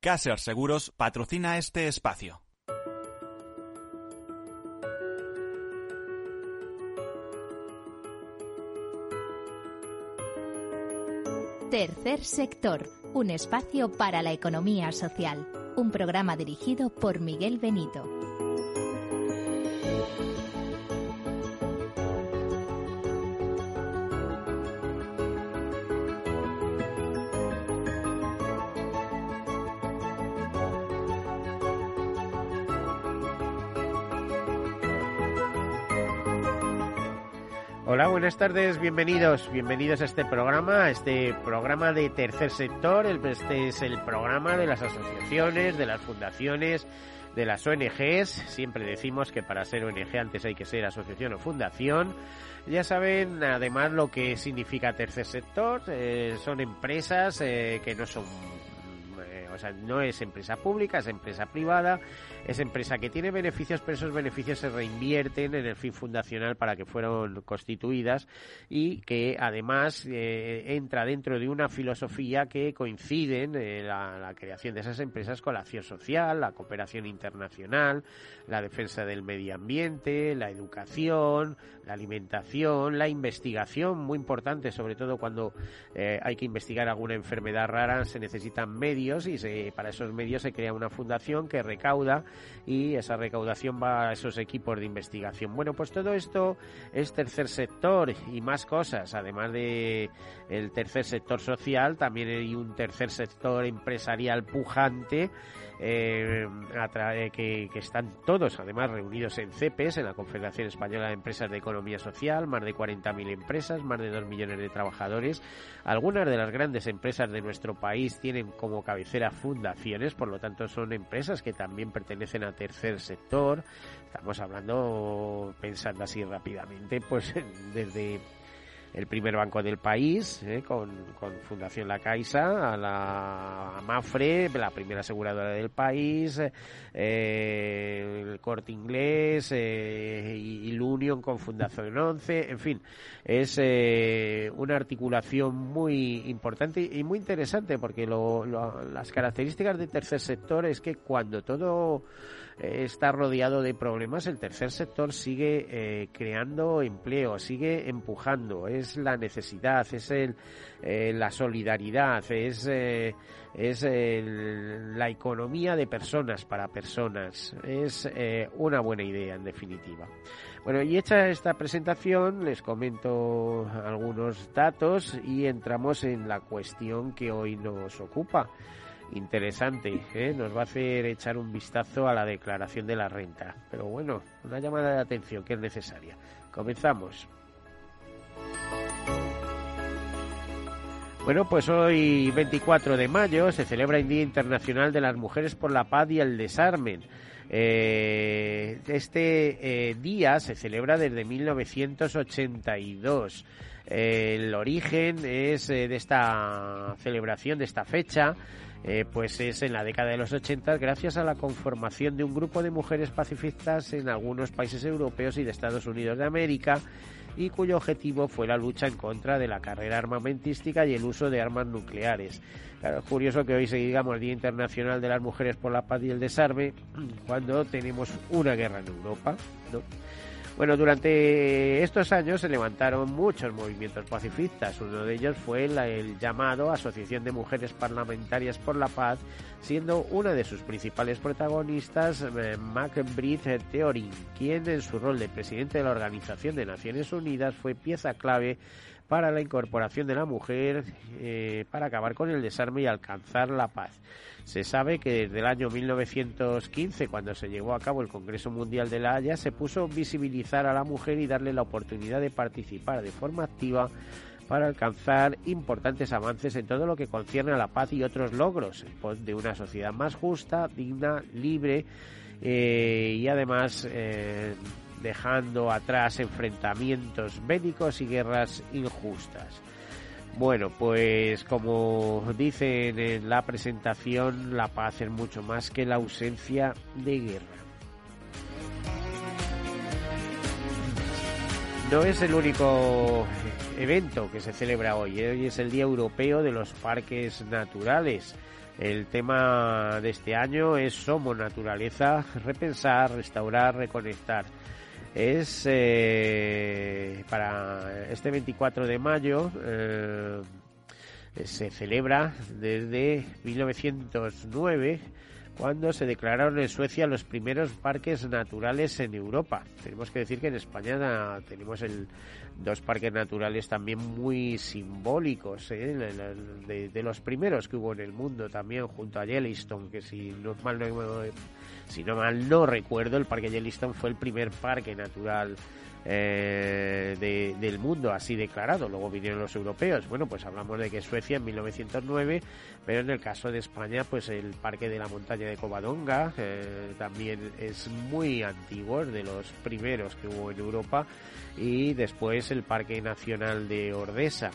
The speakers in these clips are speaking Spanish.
Caser Seguros patrocina este espacio. Tercer sector, un espacio para la economía social. Un programa dirigido por Miguel Benito. Buenas tardes, bienvenidos, bienvenidos a este programa, a este programa de tercer sector. Este es el programa de las asociaciones, de las fundaciones, de las ONGs. Siempre decimos que para ser ONG antes hay que ser asociación o fundación. Ya saben, además, lo que significa tercer sector. Eh, son empresas eh, que no son sea, no es empresa pública, es empresa privada, es empresa que tiene beneficios, pero esos beneficios se reinvierten en el fin fundacional para que fueron constituidas y que además eh, entra dentro de una filosofía que coinciden eh, la, creación de esas empresas con la acción social, la cooperación internacional, la defensa del medio ambiente, la educación, la alimentación, la investigación, muy importante, sobre todo cuando eh, hay que investigar alguna enfermedad rara, se necesitan medios y para esos medios se crea una fundación que recauda y esa recaudación va a esos equipos de investigación. Bueno, pues todo esto es tercer sector y más cosas, además de el tercer sector social, también hay un tercer sector empresarial pujante eh, que, que, están todos además reunidos en CEPES, en la Confederación Española de Empresas de Economía Social, más de 40.000 empresas, más de 2 millones de trabajadores. Algunas de las grandes empresas de nuestro país tienen como cabecera fundaciones, por lo tanto son empresas que también pertenecen al tercer sector. Estamos hablando, pensando así rápidamente, pues desde el primer banco del país, eh, con, Fundación La Caixa, a la Mafre, la primera aseguradora del país, eh, el Corte Inglés eh, y, el Union con Fundación 11, en fin, es una articulación muy importante y muy interesante porque las características del tercer sector es que cuando todo está rodeado de problemas, el tercer sector sigue eh, creando empleo, sigue empujando, es la necesidad, es el, eh, la solidaridad, es, eh, es la economía de personas para personas, es una buena idea en definitiva. Bueno, y hecha esta presentación, les comento algunos datos y entramos en la cuestión que hoy nos ocupa interesante. ¿eh? Nos va a hacer echar un vistazo a la declaración de la renta. Pero bueno, una llamada de atención que es necesaria. Comenzamos. Bueno, pues hoy 24 de mayo se celebra el Día Internacional de las Mujeres por la Paz y el Desarmen. Eh, este eh, día se celebra desde 1982. el origen es de esta celebración, de esta fecha, eh, pues es en la década de los 80 gracias a la conformación de un grupo de mujeres pacifistas en algunos países europeos y de Estados Unidos de América y cuyo objetivo fue la lucha en contra de la carrera armamentística y el uso de armas nucleares. Es curioso que hoy se digamos el Día Internacional de las Mujeres por la Paz y el Desarme cuando tenemos una guerra en Europa. Bueno, durante estos años se levantaron muchos movimientos pacifistas. Uno de ellos fue el, llamado Asociación de Mujeres Parlamentarias por la Paz, siendo una de sus principales protagonistas eh, MacBride Theory, quien en su rol de presidente de la Organización de Naciones Unidas fue pieza clave para la incorporación de la mujer eh, para acabar con el desarme y alcanzar la paz. Se sabe que desde el año 1915, cuando se llevó a cabo el Congreso Mundial de la Haya, se puso visibilizar a la mujer y darle la oportunidad de participar de forma activa para alcanzar importantes avances en todo lo que concierne a la paz y otros logros de una sociedad más justa, digna, libre eh, y además eh, dejando atrás enfrentamientos bélicos y guerras injustas. Bueno, pues como dicen en la presentación, la paz es mucho más que la ausencia de guerra. No es el único evento que se celebra hoy. ¿eh? Hoy es el Día Europeo de los Parques Naturales. El tema de este año es Somos Naturaleza, repensar, restaurar, reconectar. Es eh, para este 24 de mayo, eh, se celebra desde 1909 cuando se declararon en Suecia los primeros parques naturales en Europa. Tenemos que decir que en España tenemos el, dos parques naturales también muy simbólicos, ¿eh? de, los primeros que hubo en el mundo también, junto a Yellowstone, que si no mal no, si no, mal no recuerdo, el parque Yellowstone fue el primer parque natural eh, del mundo así declarado. Luego vinieron los europeos. Bueno, pues hablamos de que Suecia en 1909, pero en el caso de España, pues el Parque de la Montaña de Covadonga eh, también es muy antiguo, de los primeros que hubo en Europa, y después el Parque Nacional de Ordesa.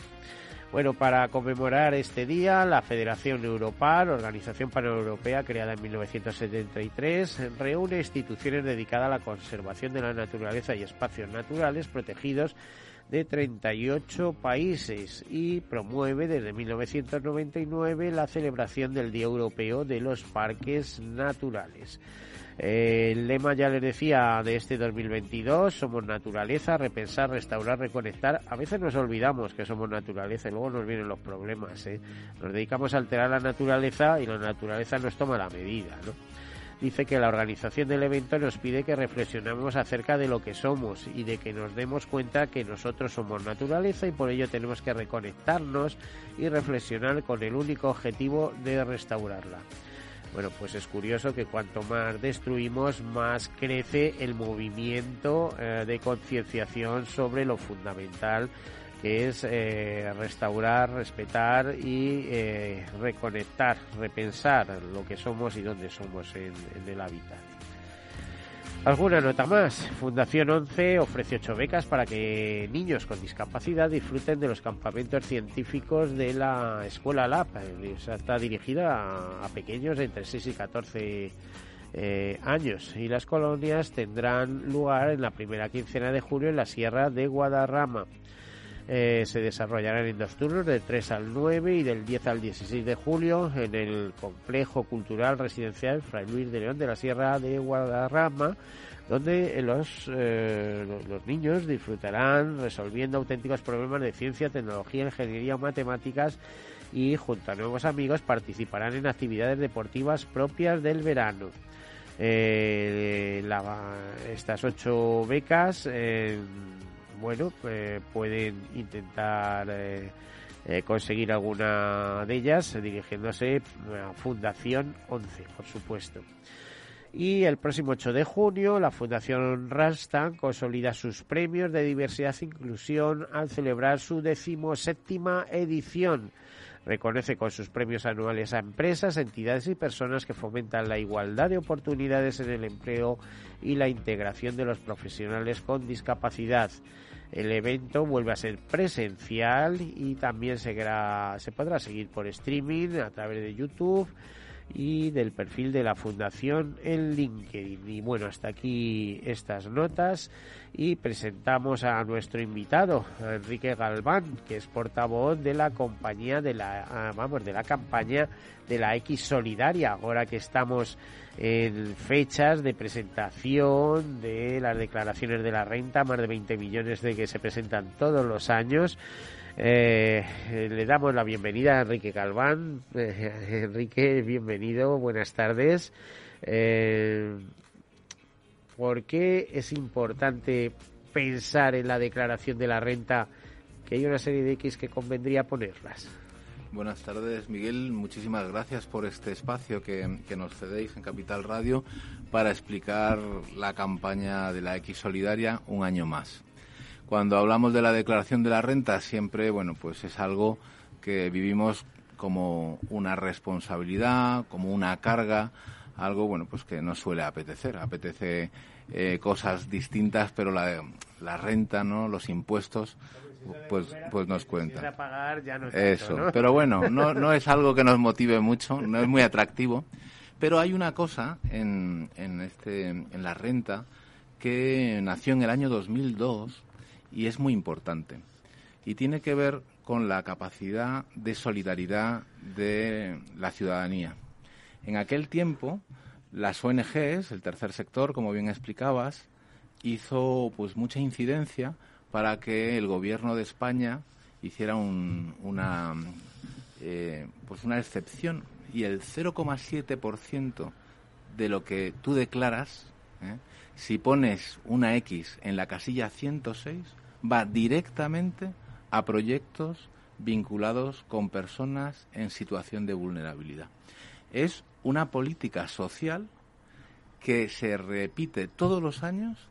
Bueno, para conmemorar este día, la Federación Europar, organización paneuropea creada en 1973, reúne instituciones dedicadas a la conservación de la naturaleza y espacios naturales protegidos de 38 países y promueve desde 1999 la celebración del Día Europeo de los Parques Naturales. El lema, ya les decía, de este 2022, somos naturaleza, repensar, restaurar, reconectar. A veces nos olvidamos que somos naturaleza y luego nos vienen los problemas. ¿eh? Nos dedicamos a alterar la naturaleza y la naturaleza nos toma la medida. ¿no? Dice que la organización del evento nos pide que reflexionemos acerca de lo que somos y de que nos demos cuenta que nosotros somos naturaleza y por ello tenemos que reconectarnos y reflexionar con el único objetivo de restaurarla. Bueno, pues es curioso que cuanto más destruimos, más crece el movimiento eh, de concienciación sobre lo fundamental que es eh, restaurar, respetar y eh, reconectar, repensar lo que somos y dónde somos en el hábitat. Alguna nota más. Fundación 11 ofrece ocho becas para que niños con discapacidad disfruten de los campamentos científicos de la Escuela Lab. Está dirigida a, pequeños entre 6 y 14 eh, años y las colonias tendrán lugar en la primera quincena de julio en la Sierra de Guadarrama. Eh, se desarrollarán en dos turnos, del 3 al 9 y del 10 al 16 de julio en el complejo cultural residencial Fray Luis de León de la Sierra de Guadarrama, donde los, eh, los niños disfrutarán resolviendo auténticos problemas de ciencia, tecnología, ingeniería o matemáticas y junto a nuevos amigos participarán en actividades deportivas propias del verano. Eh, estas ocho becas bueno, eh, pueden intentar eh, eh, conseguir alguna de ellas dirigiéndose a Fundación 11, por supuesto. Y el próximo 8 de junio, la Fundación Rastan consolida sus premios de diversidad e inclusión al celebrar su decimoséptima edición. Reconoce con sus premios anuales a empresas, entidades y personas que fomentan la igualdad de oportunidades en el empleo y la integración de los profesionales con discapacidad. El evento vuelve a ser presencial y también se, podrá seguir por streaming a través de YouTube y del perfil de la Fundación en LinkedIn. Y bueno, hasta aquí estas notas y presentamos a nuestro invitado, Enrique Galván, que es portavoz de la compañía de la, ah, vamos, de la campaña de la X Solidaria, ahora que estamos en fechas de presentación de las declaraciones de la renta, más de 20 millones de que se presentan todos los años. Eh, le damos la bienvenida a Enrique Calván. Eh, Enrique, bienvenido, buenas tardes. Eh, ¿Por qué es importante pensar en la declaración de la renta que hay una serie de X que convendría ponerlas? Buenas tardes, Miguel. Muchísimas gracias por este espacio que, que, nos cedéis en Capital Radio para explicar la campaña de la X Solidaria un año más. Cuando hablamos de la declaración de la renta, siempre, bueno, pues es algo que vivimos como una responsabilidad, como una carga, algo, bueno, pues que no suele apetecer. Apetece eh, cosas distintas, pero la, la renta, ¿no? Los impuestos, pues, pues nos cuentan. Eso, pero bueno, no, no es algo que nos motive mucho, no es muy atractivo. Pero hay una cosa en, en, este, en la renta que nació en el año 2002 y es muy importante. Y tiene que ver con la capacidad de solidaridad de la ciudadanía. En aquel tiempo, las ONGs, el tercer sector, como bien explicabas, hizo pues mucha incidencia para que el gobierno de España hiciera una eh, pues una excepción y el 0,7% de lo que tú declaras, ¿eh? si pones una X en la casilla 106, va directamente a proyectos vinculados con personas en situación de vulnerabilidad. Es una política social que se repite todos los años,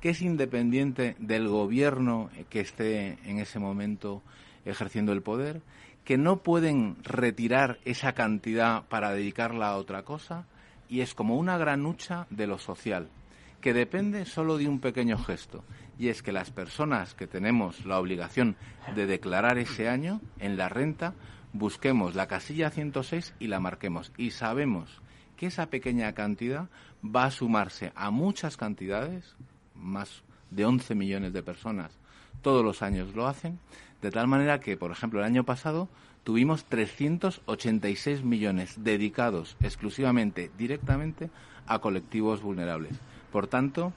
que es independiente del gobierno que esté en ese momento ejerciendo el poder, que no pueden retirar esa cantidad para dedicarla a otra cosa, y es como una granucha de lo social, que depende solo de un pequeño gesto, y es que las personas que tenemos la obligación de declarar ese año en la renta, busquemos la casilla 106 y la marquemos. Y sabemos que esa pequeña cantidad va a sumarse a muchas cantidades, más de 11 millones de personas todos los años lo hacen, de tal manera que, por ejemplo, el año pasado tuvimos 386 millones dedicados exclusivamente, directamente, a colectivos vulnerables. Por tanto,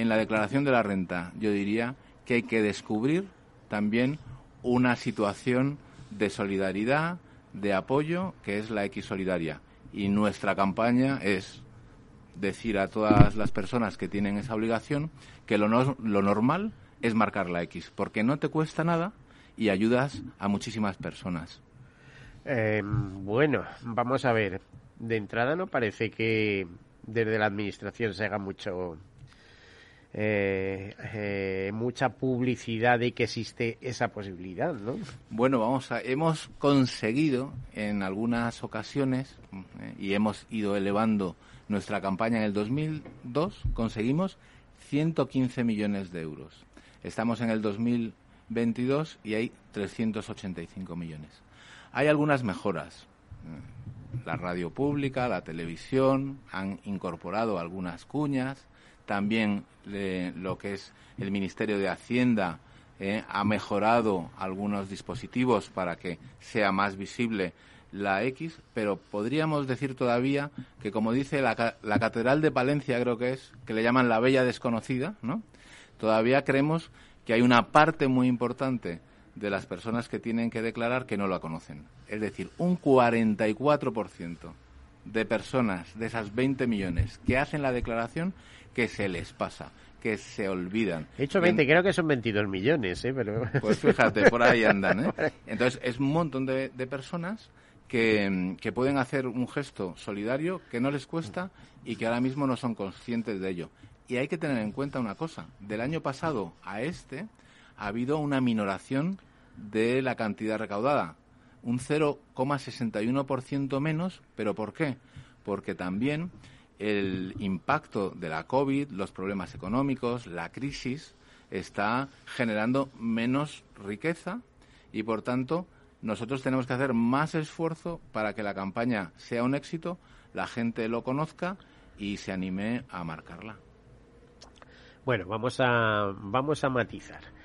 en la declaración de la renta yo diría que hay que descubrir también una situación de solidaridad, de apoyo, que es la X solidaria. Y nuestra campaña es decir a todas las personas que tienen esa obligación que lo, lo normal es marcar la X, porque no te cuesta nada y ayudas a muchísimas personas. Em, bueno, vamos a ver. De entrada no parece que desde la administración se haga mucho eh, eh, mucha publicidad de que existe esa posibilidad, ¿no? Bueno, vamos a, hemos conseguido en algunas ocasiones eh, y hemos ido elevando nuestra campaña en el 2002 conseguimos 115 millones de euros. Estamos en el 2022 y hay 385 millones. Hay algunas mejoras. La radio pública, la televisión han incorporado algunas cuñas, también lo que es el Ministerio de Hacienda eh, ha mejorado algunos dispositivos para que sea más visible la X, pero podríamos decir todavía que, como dice la, la, Catedral de Palencia, creo que es, que le llaman la Bella Desconocida, ¿no? Todavía creemos que hay una parte muy importante de las personas que tienen que declarar que no la conocen. Es decir, un 44% de personas, de esas 20 millones que hacen la declaración, que se les pasa, que se olvidan. He hecho 20, creo que son 22 millones, ¿eh? Pero... Pues fíjate, por ahí andan, ¿eh? Entonces, es un montón de, de personas que, que, pueden hacer un gesto solidario que no les cuesta y que ahora mismo no son conscientes de ello. Y hay que tener en cuenta una cosa, del año pasado a este ha habido una minoración de la cantidad recaudada, un 0,61% menos, pero ¿por qué? Porque también el impacto de la COVID, los problemas económicos, la crisis, está generando menos riqueza y, por tanto, nosotros tenemos que hacer más esfuerzo para que la campaña sea un éxito, la gente lo conozca y se anime a marcarla. Bueno, vamos a, vamos a matizar.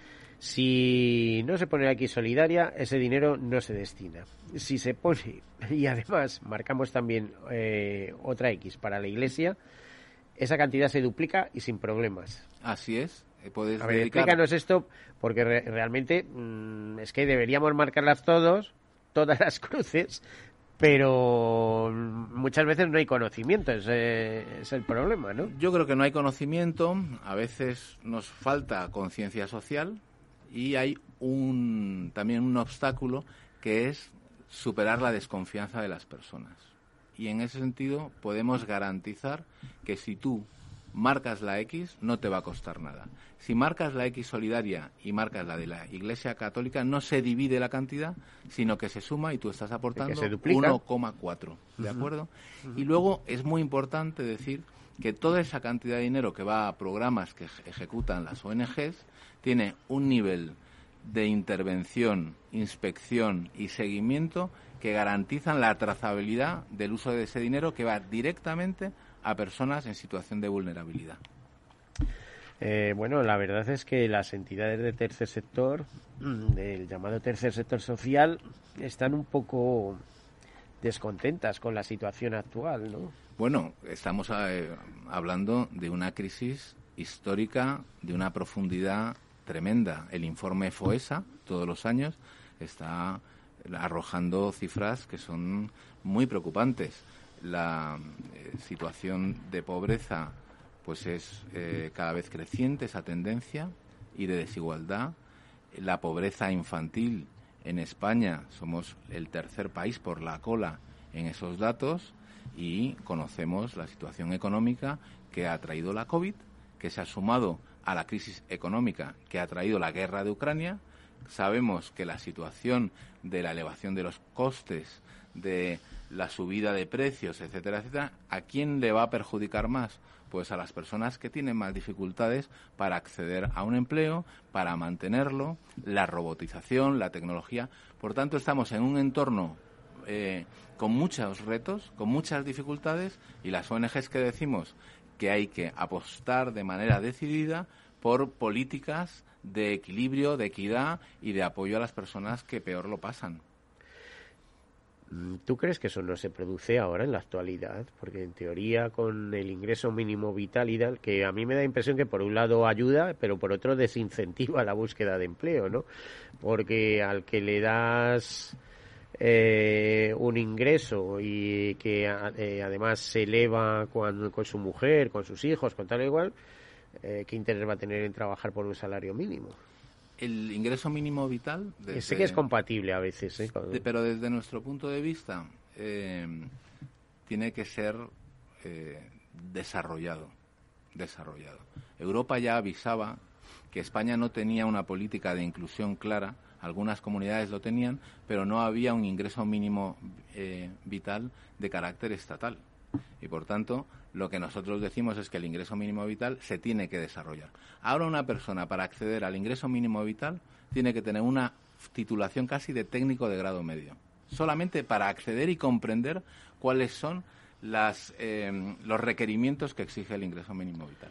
Si no se pone aquí solidaria, ese dinero no se destina. Si se pone, y además marcamos también eh, otra X para la iglesia, esa cantidad se duplica y sin problemas. Así es. Eh, puedes a ver, explícanos esto, porque realmente mm, es que deberíamos marcarlas todos, todas las cruces, pero muchas veces no hay conocimiento, ese es el problema, ¿no? Yo creo que no hay conocimiento, a veces nos falta conciencia social, y hay un, también un obstáculo que es superar la desconfianza de las personas. Y en ese sentido podemos garantizar que si tú marcas la X no te va a costar nada. Si marcas la X solidaria y marcas la de la Iglesia Católica, no se divide la cantidad, sino que se suma y tú estás aportando 1,4. ¿De acuerdo? Y luego es muy importante decir que toda esa cantidad de dinero que va a programas que ejecutan las ONGs tiene un nivel de intervención, inspección y seguimiento que garantizan la trazabilidad del uso de ese dinero que va directamente a personas en situación de vulnerabilidad. Eh, bueno, la verdad es que las entidades del tercer sector, del llamado tercer sector social, están un poco descontentas con la situación actual, ¿no? Bueno, estamos eh, hablando de una crisis histórica de una profundidad tremenda. El informe FOESA, todos los años, está arrojando cifras que son muy preocupantes. La eh, situación de pobreza pues es eh, cada vez creciente esa tendencia y de desigualdad. La pobreza infantil en España somos el tercer país por la cola en esos datos y conocemos la situación económica que ha traído la COVID, que se ha sumado a la crisis económica que ha traído la guerra de Ucrania. Sabemos que la situación de la elevación de los costes, de la subida de precios, etcétera, etcétera, ¿a quién le va a perjudicar más? Pues a las personas que tienen más dificultades para acceder a un empleo, para mantenerlo, la robotización, la tecnología. Por tanto, estamos en un entorno eh, con muchos retos, con muchas dificultades, y las ONGs que decimos que hay que apostar de manera decidida por políticas de equilibrio, de equidad y de apoyo a las personas que peor lo pasan. ¿Tú crees que eso no se produce ahora en la actualidad? Porque en teoría con el ingreso mínimo vital y tal, que a mí me da impresión que por un lado ayuda, pero por otro desincentiva la búsqueda de empleo, ¿no? Porque al que le das eh, un ingreso y que eh, además se eleva con, con, su mujer, con sus hijos, con tal o igual, eh, ¿qué interés va a tener en trabajar por un salario mínimo? El ingreso mínimo vital. sé que es compatible a veces, ¿eh? pero desde nuestro punto de vista eh, tiene que ser eh, desarrollado, desarrollado. Europa ya avisaba que España no tenía una política de inclusión clara. Algunas comunidades lo tenían, pero no había un ingreso mínimo vital de carácter estatal. Y por tanto, lo que nosotros decimos es que el ingreso mínimo vital se tiene que desarrollar. Ahora una persona para acceder al ingreso mínimo vital tiene que tener una titulación casi de técnico de grado medio, solamente para acceder y comprender cuáles son las, eh, los requerimientos que exige el ingreso mínimo vital.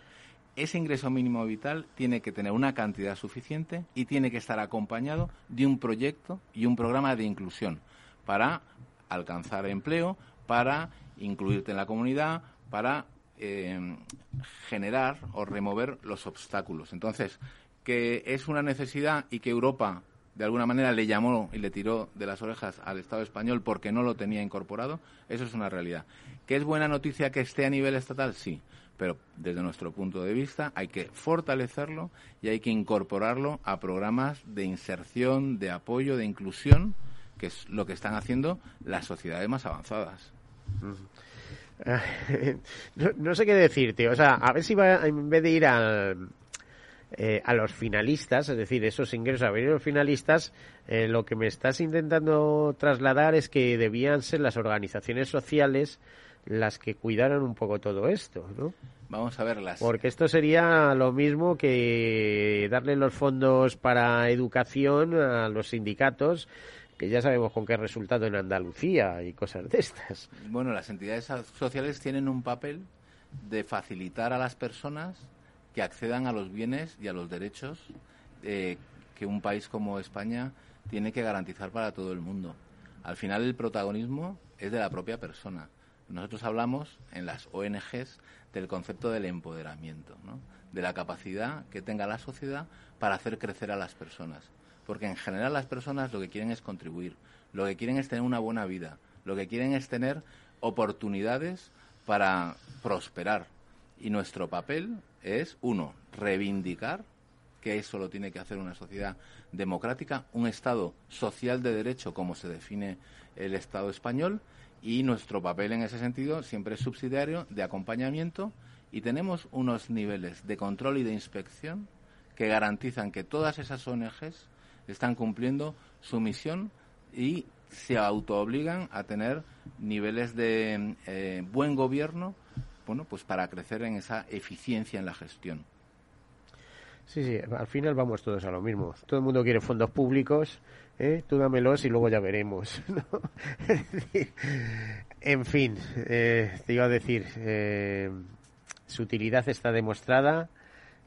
Ese ingreso mínimo vital tiene que tener una cantidad suficiente y tiene que estar acompañado de un proyecto y un programa de inclusión para alcanzar empleo, para incluirte en la comunidad, para eh, generar o remover los obstáculos. Entonces, que es una necesidad y que Europa de alguna manera le llamó y le tiró de las orejas al Estado español porque no lo tenía incorporado, eso es una realidad. ¿Que es buena noticia que esté a nivel estatal? Sí, pero desde nuestro punto de vista hay que fortalecerlo y hay que incorporarlo a programas de inserción, de apoyo, de inclusión, que es lo que están haciendo las sociedades más avanzadas. no, sé qué decirte. O sea, a ver si va, en vez de ir eh, a los finalistas, es decir, esos ingresos a ver los finalistas, eh, lo que me estás intentando trasladar es que debían ser las organizaciones sociales las que cuidaran un poco todo esto, ¿no? Vamos a verlas. Porque esto sería lo mismo que darle los fondos para educación a los sindicatos que ya sabemos con qué resultado en Andalucía y cosas de estas. Bueno, las entidades sociales tienen un papel de facilitar a las personas que accedan a los bienes y a los derechos eh, que un país como España tiene que garantizar para todo el mundo. Al final el protagonismo es de la propia persona. Nosotros hablamos en las ONGs del concepto del empoderamiento, ¿no? de la capacidad que tenga la sociedad para hacer crecer a las personas porque en general las personas lo que quieren es contribuir, lo que quieren es tener una buena vida, lo que quieren es tener oportunidades para prosperar. Y nuestro papel es, uno, reivindicar que eso lo tiene que hacer una sociedad democrática, un Estado social de derecho como se define el Estado español, y nuestro papel en ese sentido siempre es subsidiario de acompañamiento y tenemos unos niveles de control y de inspección que garantizan que todas esas ONGs están cumpliendo su misión y se autoobligan a tener niveles de eh, buen gobierno, bueno, pues para crecer en esa eficiencia en la gestión. Sí, sí, al final vamos todos a lo mismo. Todo el mundo quiere fondos públicos, ¿eh? tú dámelos y luego ya veremos. en fin, eh, te iba a decir, su utilidad está demostrada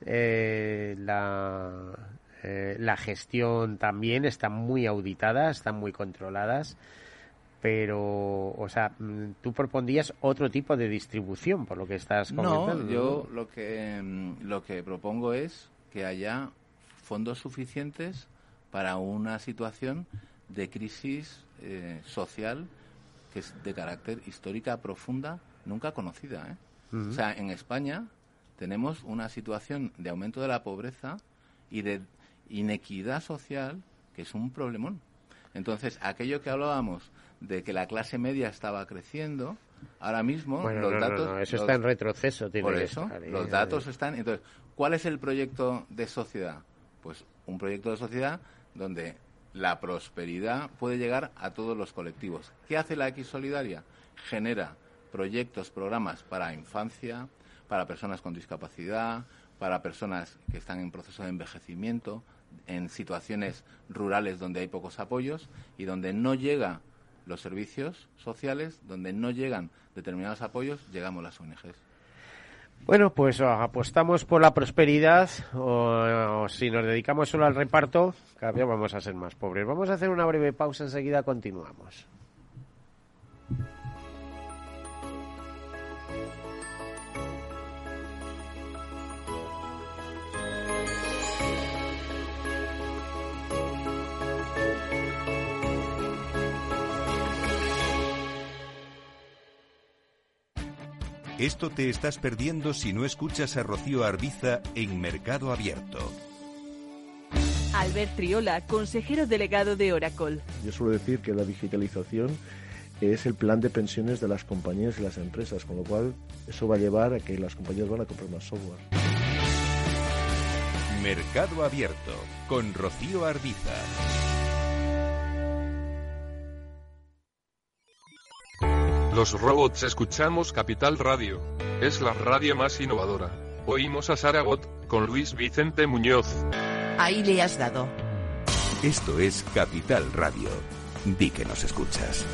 eh, la, eh, la gestión también están muy auditadas, están muy controladas pero, o sea, mm, tú propondías otro tipo de distribución, por lo que estás comentando. No, yo lo que, mm, lo que propongo es que haya fondos suficientes para una situación de crisis eh, social que es de carácter histórica profunda, nunca conocida. ¿eh? O sea, en España tenemos una situación de aumento de la pobreza y de inequidad social que es un problemón. Entonces, aquello que hablábamos de que la clase media estaba creciendo, ahora mismo los datos... eso está en retroceso. Tiene por eso, los datos están... Entonces, ¿cuál es el proyecto de sociedad? Pues un proyecto de sociedad donde la prosperidad puede llegar a todos los colectivos. ¿Qué hace la X Solidaria? Genera proyectos, programas para infancia, para personas con discapacidad, para personas que están en proceso de envejecimiento, en situaciones rurales donde hay pocos apoyos y donde no llega los servicios sociales, donde no llegan determinados apoyos, llegamos las ONGs. Bueno, pues apostamos por la prosperidad o, si nos dedicamos solo al reparto, cada vamos a ser más pobres. Vamos a hacer una breve pausa, enseguida continuamos. Esto te estás perdiendo si no escuchas a Rocío Arbiza en Mercado Abierto. Albert Triola, consejero delegado de Oracle. Yo suelo decir que la digitalización es el plan de pensiones de las compañías y las empresas, con lo cual eso va a llevar a que las compañías van a comprar más software. Mercado Abierto con Rocío Arbiza. Los robots escuchamos Capital Radio. Es la radio más innovadora. Oímos a Saragot con Luis Vicente Muñoz. Ahí le has dado. Esto es Capital Radio. Di que nos escuchas.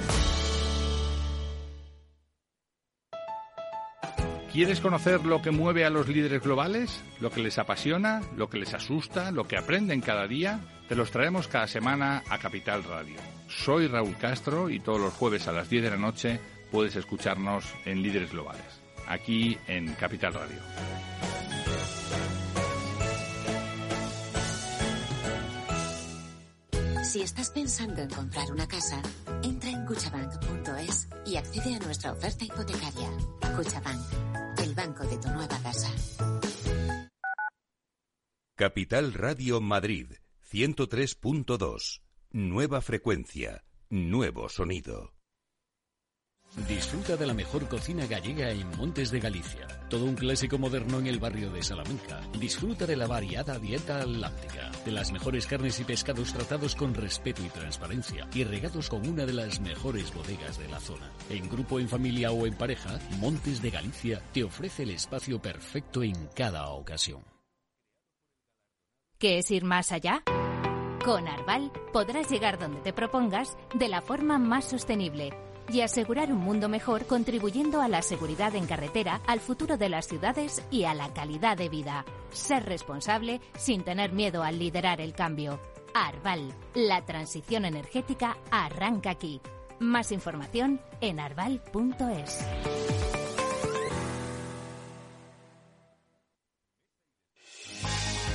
¿Quieres conocer lo que mueve a los líderes globales? ¿Lo que les apasiona? ¿Lo que les asusta? ¿Lo que aprenden cada día? Te los traemos cada semana a Capital Radio. Soy Raúl Castro y todos los jueves a las 10 de la noche puedes escucharnos en Líderes Globales, aquí en Capital Radio. Si estás pensando en comprar una casa, entra en cuchabank.es y accede a nuestra oferta hipotecaria. Cuchabank, el banco de tu nueva casa. Capital Radio Madrid, 103.2. Nueva frecuencia, nuevo sonido. Disfruta de la mejor cocina gallega en Montes de Galicia. Todo un clásico moderno en el barrio de Salamanca. Disfruta de la variada dieta atlántica, de las mejores carnes y pescados tratados con respeto y transparencia y regados con una de las mejores bodegas de la zona. En grupo, en familia o en pareja, Montes de Galicia te ofrece el espacio perfecto en cada ocasión. ¿Qué es ir más allá? Con Arval podrás llegar donde te propongas de la forma más sostenible y asegurar un mundo mejor contribuyendo a la seguridad en carretera, al futuro de las ciudades y a la calidad de vida. Ser responsable sin tener miedo al liderar el cambio. Arval, la transición energética arranca aquí. Más información en arval.es.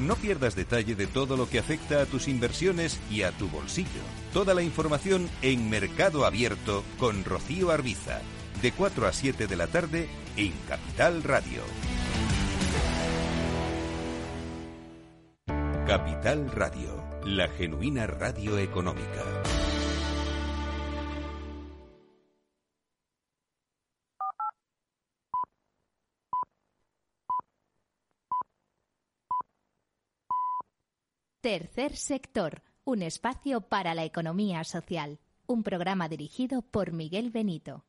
No pierdas detalle de todo lo que afecta a tus inversiones y a tu bolsillo. Toda la información en Mercado Abierto con Rocío Arbiza, de 4 a 7 de la tarde en Capital Radio. Capital Radio, la genuina radio económica. Tercer sector, un espacio para la economía social. Un programa dirigido por Miguel Benito.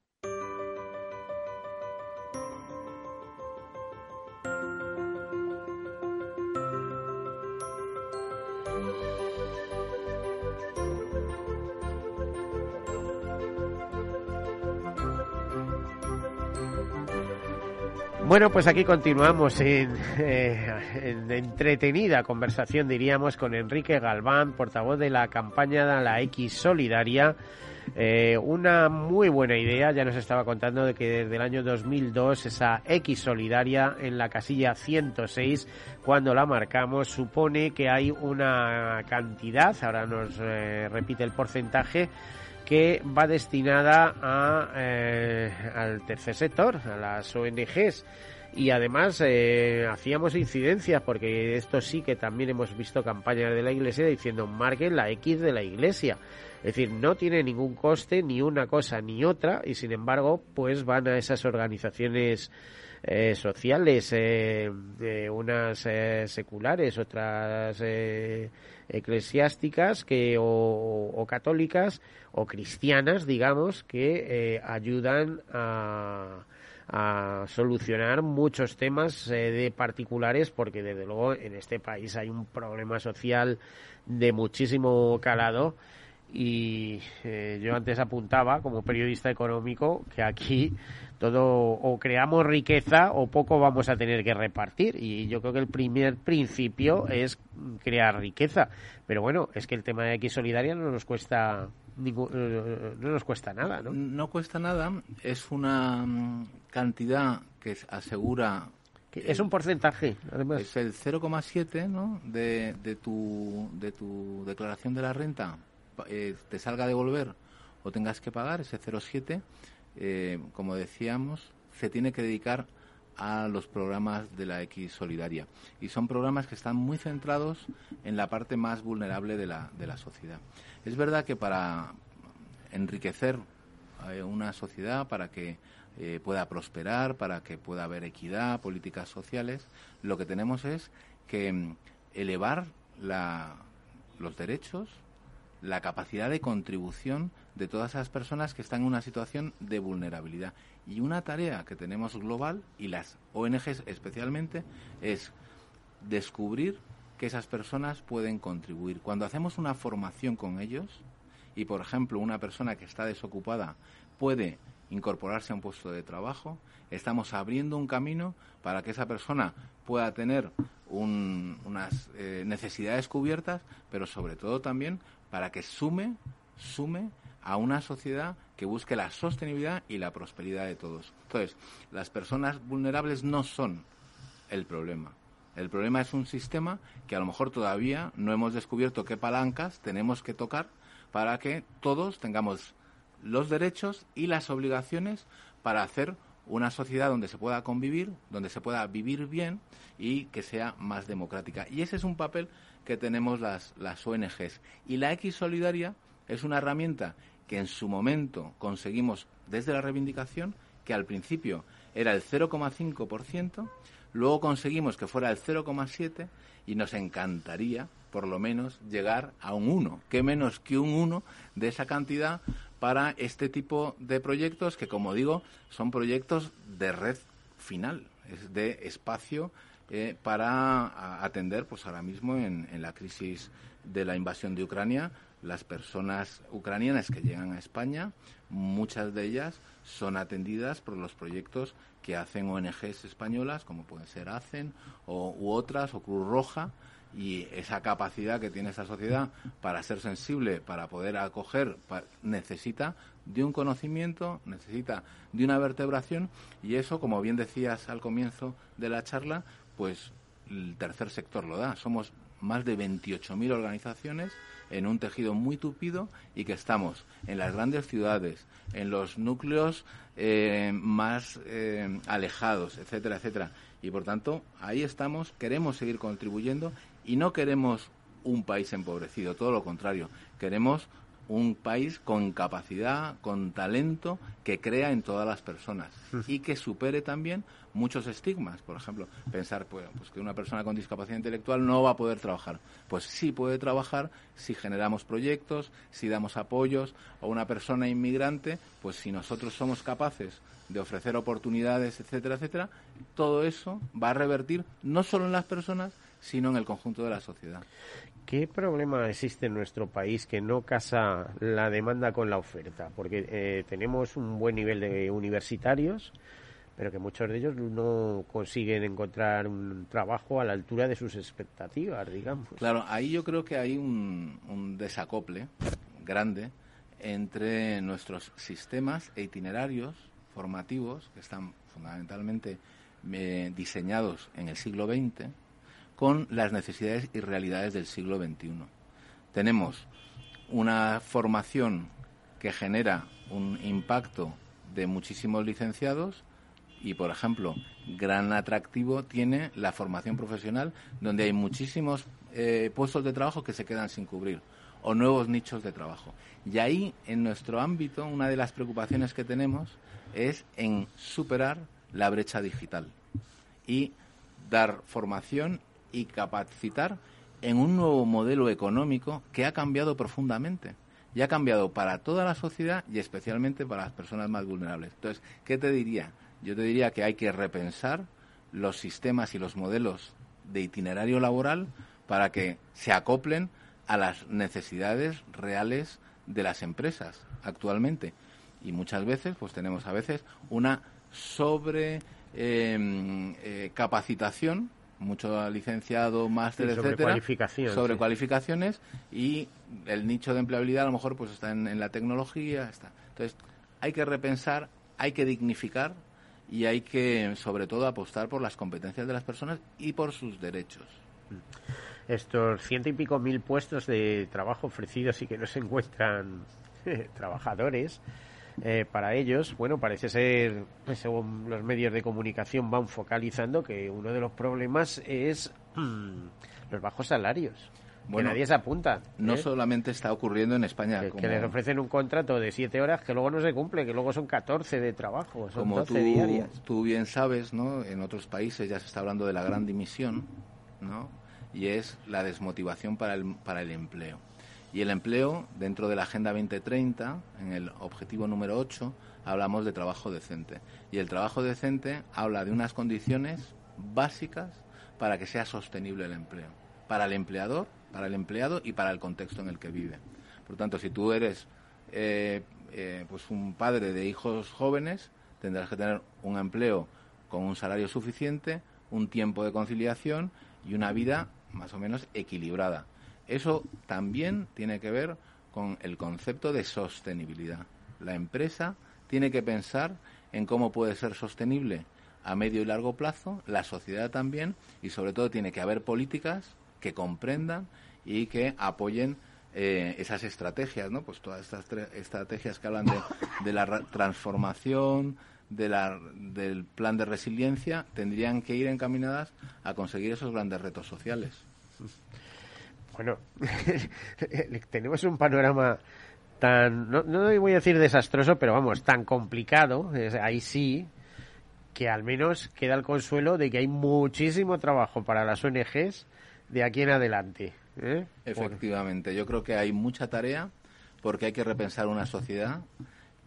Bueno, pues aquí continuamos en, eh, en, entretenida conversación, diríamos, con Enrique Galván, portavoz de la campaña de la X Solidaria. Eh, una muy buena idea, ya nos estaba contando de que desde el año 2002 esa X Solidaria en la casilla 106, cuando la marcamos, supone que hay una cantidad, ahora nos eh, repite el porcentaje, que va destinada a, eh, al tercer sector, a las ONGs. Y además eh, hacíamos incidencias, porque esto sí que también hemos visto campañas de la Iglesia diciendo marquen la X de la Iglesia. Es decir, no tiene ningún coste ni una cosa ni otra y sin embargo pues van a esas organizaciones eh, sociales, eh, unas eh, seculares, otras eh, eclesiásticas que o, o, católicas o cristianas, digamos, que ayudan a, a, solucionar muchos temas de particulares, porque desde luego en este país hay un problema social de muchísimo calado y eh, yo antes apuntaba como periodista económico que aquí todo o creamos riqueza o poco vamos a tener que repartir. Y yo creo que el primer principio es crear riqueza. Pero bueno es que el tema de X solidaria no nos cuesta ningún, eh, no nos cuesta nada no no cuesta nada es una mm, cantidad que asegura que es un porcentaje además. Es el 0,7 ¿no? de, de tu de tu declaración de la renta eh, te salga a devolver o tengas que pagar ese 0,7, eh, como decíamos, se tiene que dedicar a los programas de la X Solidaria. Y son programas que están muy centrados en la parte más vulnerable de la, de la sociedad. Es verdad que para enriquecer eh, una sociedad, para que eh, pueda prosperar, para que pueda haber equidad, políticas sociales, lo que tenemos es que mm, elevar la, los derechos, la capacidad de contribución de todas esas personas que están en una situación de vulnerabilidad. Y una tarea que tenemos global, y las ONGs especialmente, es descubrir que esas personas pueden contribuir. Cuando hacemos una formación con ellos, y por ejemplo una persona que está desocupada puede incorporarse a un puesto de trabajo, estamos abriendo un camino para que esa persona pueda tener un, unas eh, necesidades cubiertas, pero sobre todo también para que sume, sume a una sociedad que busque la sostenibilidad y la prosperidad de todos. Entonces, las personas vulnerables no son el problema. El problema es un sistema que a lo mejor todavía no hemos descubierto qué palancas tenemos que tocar para que todos tengamos los derechos y las obligaciones para hacer una sociedad donde se pueda convivir, donde se pueda vivir bien y que sea más democrática. Y ese es un papel que tenemos las, las ONGs. Y la X Solidaria es una herramienta que en su momento conseguimos desde la reivindicación, que al principio era el 0,5%, luego conseguimos que fuera el 0,7% y nos encantaría, por lo menos, llegar a un 1. ¿Qué menos que un 1 de esa cantidad para este tipo de proyectos que, como digo, son proyectos de red final, es de espacio eh, para atender, pues ahora mismo en, la crisis de la invasión de Ucrania, las personas ucranianas que llegan a España, muchas de ellas son atendidas por los proyectos que hacen ONGs españolas, como pueden ser ACEN o, u otras, o Cruz Roja, y esa capacidad que tiene esa sociedad para ser sensible, para poder acoger, necesita de un conocimiento, necesita de una vertebración y eso, como bien decías al comienzo de la charla, pues el tercer sector lo da. Somos más de 28.000 organizaciones en un tejido muy tupido y que estamos en las grandes ciudades, en los núcleos eh, más eh, alejados, etcétera, etcétera. Y por tanto, ahí estamos, queremos seguir contribuyendo y no queremos un país empobrecido, todo lo contrario, queremos un país con capacidad, con talento, que crea en todas las personas y que supere también muchos estigmas. Por ejemplo, pensar pues, pues, que una persona con discapacidad intelectual no va a poder trabajar. Pues sí puede trabajar si generamos proyectos, si damos apoyos, o una persona inmigrante, pues si nosotros somos capaces de ofrecer oportunidades, etcétera, etcétera, todo eso va a revertir no solo en las personas, sino en el conjunto de la sociedad. ¿Qué problema existe en nuestro país que no casa la demanda con la oferta? Porque eh, tenemos un buen nivel de universitarios, pero que muchos de ellos no consiguen encontrar un trabajo a la altura de sus expectativas, digamos. Claro, ahí yo creo que hay un, un desacople grande entre nuestros sistemas e itinerarios formativos que están fundamentalmente eh, diseñados en el siglo XX con las necesidades y realidades del siglo XXI. Tenemos una formación que genera un impacto de muchísimos licenciados y, por ejemplo, gran atractivo tiene la formación profesional donde hay muchísimos eh, puestos de trabajo que se quedan sin cubrir o nuevos nichos de trabajo. Y ahí, en nuestro ámbito, una de las preocupaciones que tenemos es en superar la brecha digital y dar formación y capacitar en un nuevo modelo económico que ha cambiado profundamente y ha cambiado para toda la sociedad y especialmente para las personas más vulnerables. Entonces, ¿qué te diría? Yo te diría que hay que repensar los sistemas y los modelos de itinerario laboral para que se acoplen a las necesidades reales de las empresas actualmente. Y muchas veces, pues tenemos a veces una sobre em, eh, capacitación mucho licenciado, máster, Sí, sobre etcétera, cualificación, sobre sí. cualificaciones y el nicho de empleabilidad a lo mejor pues está en, en la tecnología, está. Entonces, hay que repensar, hay que dignificar y hay que sobre todo apostar por las competencias de las personas y por sus derechos. Estos ciento y pico mil puestos de trabajo ofrecidos y que no se encuentran trabajadores, eh, para ellos, bueno, parece ser, según los medios de comunicación van focalizando, que uno de los problemas es mm, los bajos salarios. Bueno, que nadie se apunta. No ¿eh? solamente está ocurriendo en España, que, como, que les ofrecen un contrato de siete horas que luego no se cumple, que luego son 14 de trabajo, son como 12 tú, diarias. tú bien sabes, ¿no? En otros países ya se está hablando de la gran dimisión, ¿no? Y es la desmotivación para el, para el empleo. Y el empleo, dentro de la Agenda 2030, en el objetivo número 8, hablamos de trabajo decente. Y el trabajo decente habla de unas condiciones básicas para que sea sostenible el empleo. Para el empleador, para el empleado y para el contexto en el que vive. Por tanto, si tú eres eh, eh, pues un padre de hijos jóvenes, tendrás que tener un empleo con un salario suficiente, un tiempo de conciliación y una vida más o menos equilibrada. Eso también tiene que ver con el concepto de sostenibilidad. La empresa tiene que pensar en cómo puede ser sostenible a medio y largo plazo, la sociedad también, y sobre todo tiene que haber políticas que comprendan y que apoyen eh, esas estrategias, ¿no? Pues todas estas estrategias que hablan de, de la ra- transformación, de la, del plan de resiliencia, tendrían que ir encaminadas a conseguir esos grandes retos sociales. Bueno, tenemos un panorama tan, no, no voy a decir desastroso, pero vamos, tan complicado, ahí sí, que al menos queda el consuelo de que hay muchísimo trabajo para las ONGs de aquí en adelante. ¿eh? Efectivamente, yo creo que hay mucha tarea porque hay que repensar una sociedad.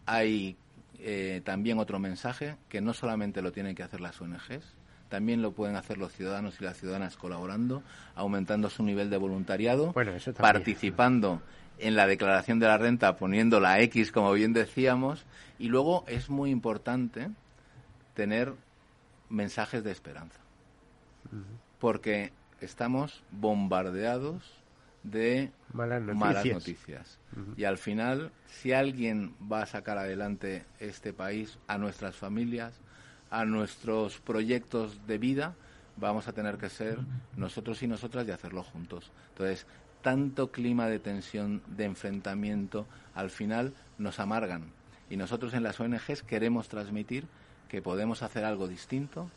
Hay eh, también otro mensaje que no solamente lo tienen que hacer las ONGs, también lo pueden hacer los ciudadanos y las ciudadanas colaborando, aumentando su nivel de voluntariado, participando en la declaración de la renta, poniendo la X, como bien decíamos, y luego es muy importante tener mensajes de esperanza porque estamos bombardeados de Malas malas noticias. Y al final, si alguien va a sacar adelante este país, a nuestras familias, a nuestros proyectos de vida, vamos a tener que ser nosotros y nosotras y hacerlo juntos. Entonces, tanto clima de tensión, de enfrentamiento, al final nos amargan. Y nosotros en las ONGs queremos transmitir que podemos hacer algo distinto,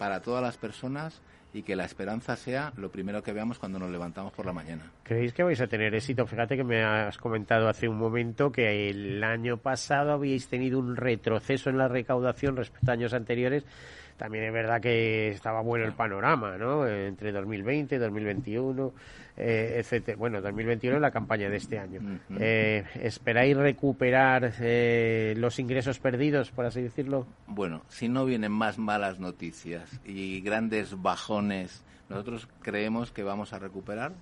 para todas las personas y que la esperanza sea lo primero que veamos cuando nos levantamos por la mañana. ¿Creéis que vais a tener éxito? Fíjate que me has comentado hace un momento que el año pasado habíais tenido un retroceso en la recaudación respecto a años anteriores también es verdad que estaba bueno el panorama, ¿no? Entre 2020, 2021, eh, etcétera. Bueno, 2021 es la campaña de este año. eh, ¿Esperáis recuperar eh, los ingresos perdidos, por así decirlo? Bueno, si no vienen más malas noticias y grandes bajones, nosotros creemos que vamos a recuperar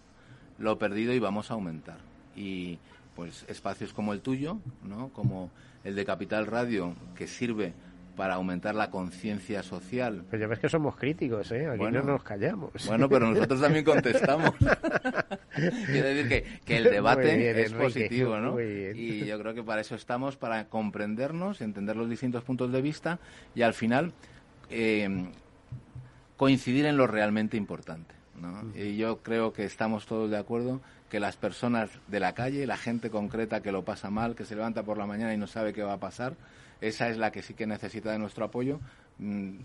lo perdido y vamos a aumentar. Y pues espacios como el tuyo, ¿no? Como el de Capital Radio, que sirve para aumentar la conciencia social. Pues ya ves que somos críticos, ¿eh? Aquí Bueno. no nos callamos. Bueno, pero nosotros también contestamos. Quiero decir que, que el debate bien, es Enrique, positivo, ¿no? Y yo creo que para eso estamos, para comprendernos, entender los distintos puntos de vista y al final eh, coincidir en lo realmente importante. ¿no? Y yo creo que estamos todos de acuerdo que las personas de la calle, la gente concreta que lo pasa mal, que se levanta por la mañana y no sabe qué va a pasar, esa es la que sí que necesita de nuestro apoyo, mm,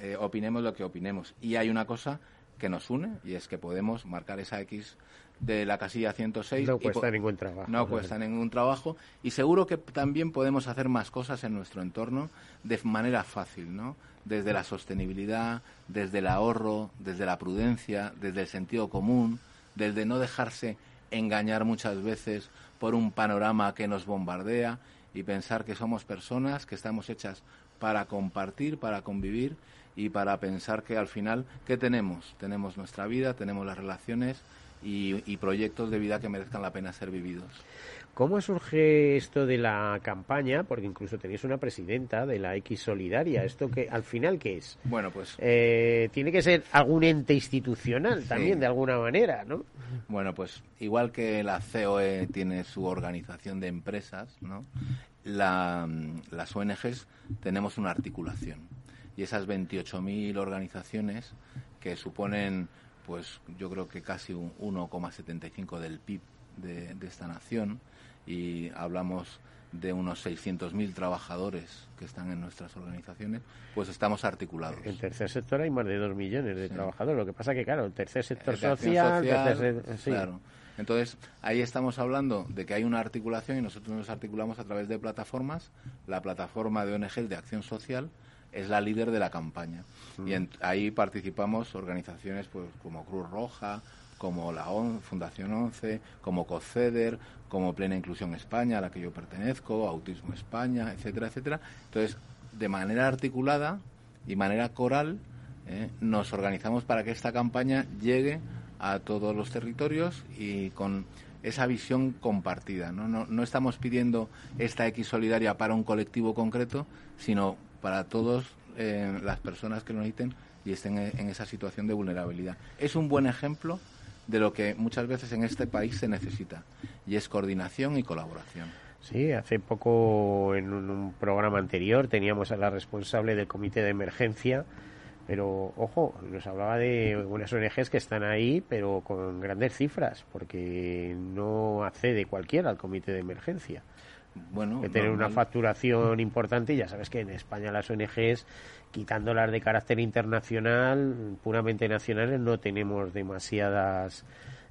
eh, opinemos lo que opinemos. Y hay una cosa que nos une y es que podemos marcar esa X de la casilla 106. No cuesta ningún trabajo. No cuesta ningún trabajo y seguro que también podemos hacer más cosas en nuestro entorno de manera fácil, ¿no? Desde la sostenibilidad, desde el ahorro, desde la prudencia, desde el sentido común, desde no dejarse engañar muchas veces por un panorama que nos bombardea y pensar que somos personas que estamos hechas para compartir, para convivir y para pensar que al final, ¿qué tenemos? Tenemos nuestra vida, tenemos las relaciones y, y proyectos de vida que merezcan la pena ser vividos. ¿Cómo surge esto de la campaña? Porque incluso tenéis una presidenta de la X Solidaria. ¿Esto que al final qué es? Bueno, pues Eh, tiene que ser algún ente institucional Sí. también, de alguna manera, ¿no? Bueno, pues igual que la COE tiene su organización de empresas, ¿no? La, las ONGs tenemos una articulación. Y esas 28.000 organizaciones que suponen, pues yo creo que casi un 1,75 del PIB de, de esta nación, y hablamos de unos 600.000 trabajadores que están en nuestras organizaciones, pues estamos articulados. En el tercer sector hay más de dos millones de Sí. trabajadores. Lo que pasa que, claro, el tercer sector social, social, tercer se- sí. claro. Entonces, ahí estamos hablando de que hay una articulación y nosotros nos articulamos a través de plataformas. La plataforma de ONG de acción social es la líder de la campaña. Y en- ahí participamos organizaciones pues como Cruz Roja, como la ON, Fundación 11, como COCEDER, como Plena Inclusión España, a la que yo pertenezco, Autismo España, etcétera, etcétera. Entonces, de manera articulada y manera coral, ¿eh? nos organizamos para que esta campaña llegue a todos los territorios y con esa visión compartida. No, no, no estamos pidiendo esta X solidaria para un colectivo concreto, sino para todas las personas que lo necesiten y estén en, esa situación de vulnerabilidad. Es un buen ejemplo de lo que muchas veces en este país se necesita, y es coordinación y colaboración. Sí, hace poco en un programa anterior teníamos a la responsable del comité de emergencia, pero ojo, nos hablaba de unas ONGs que están ahí, pero con grandes cifras, porque no accede cualquiera al comité de emergencia. Bueno, que tener una facturación importante y ya sabes que en España las ONGs, quitándolas de carácter internacional, puramente nacionales, no tenemos demasiadas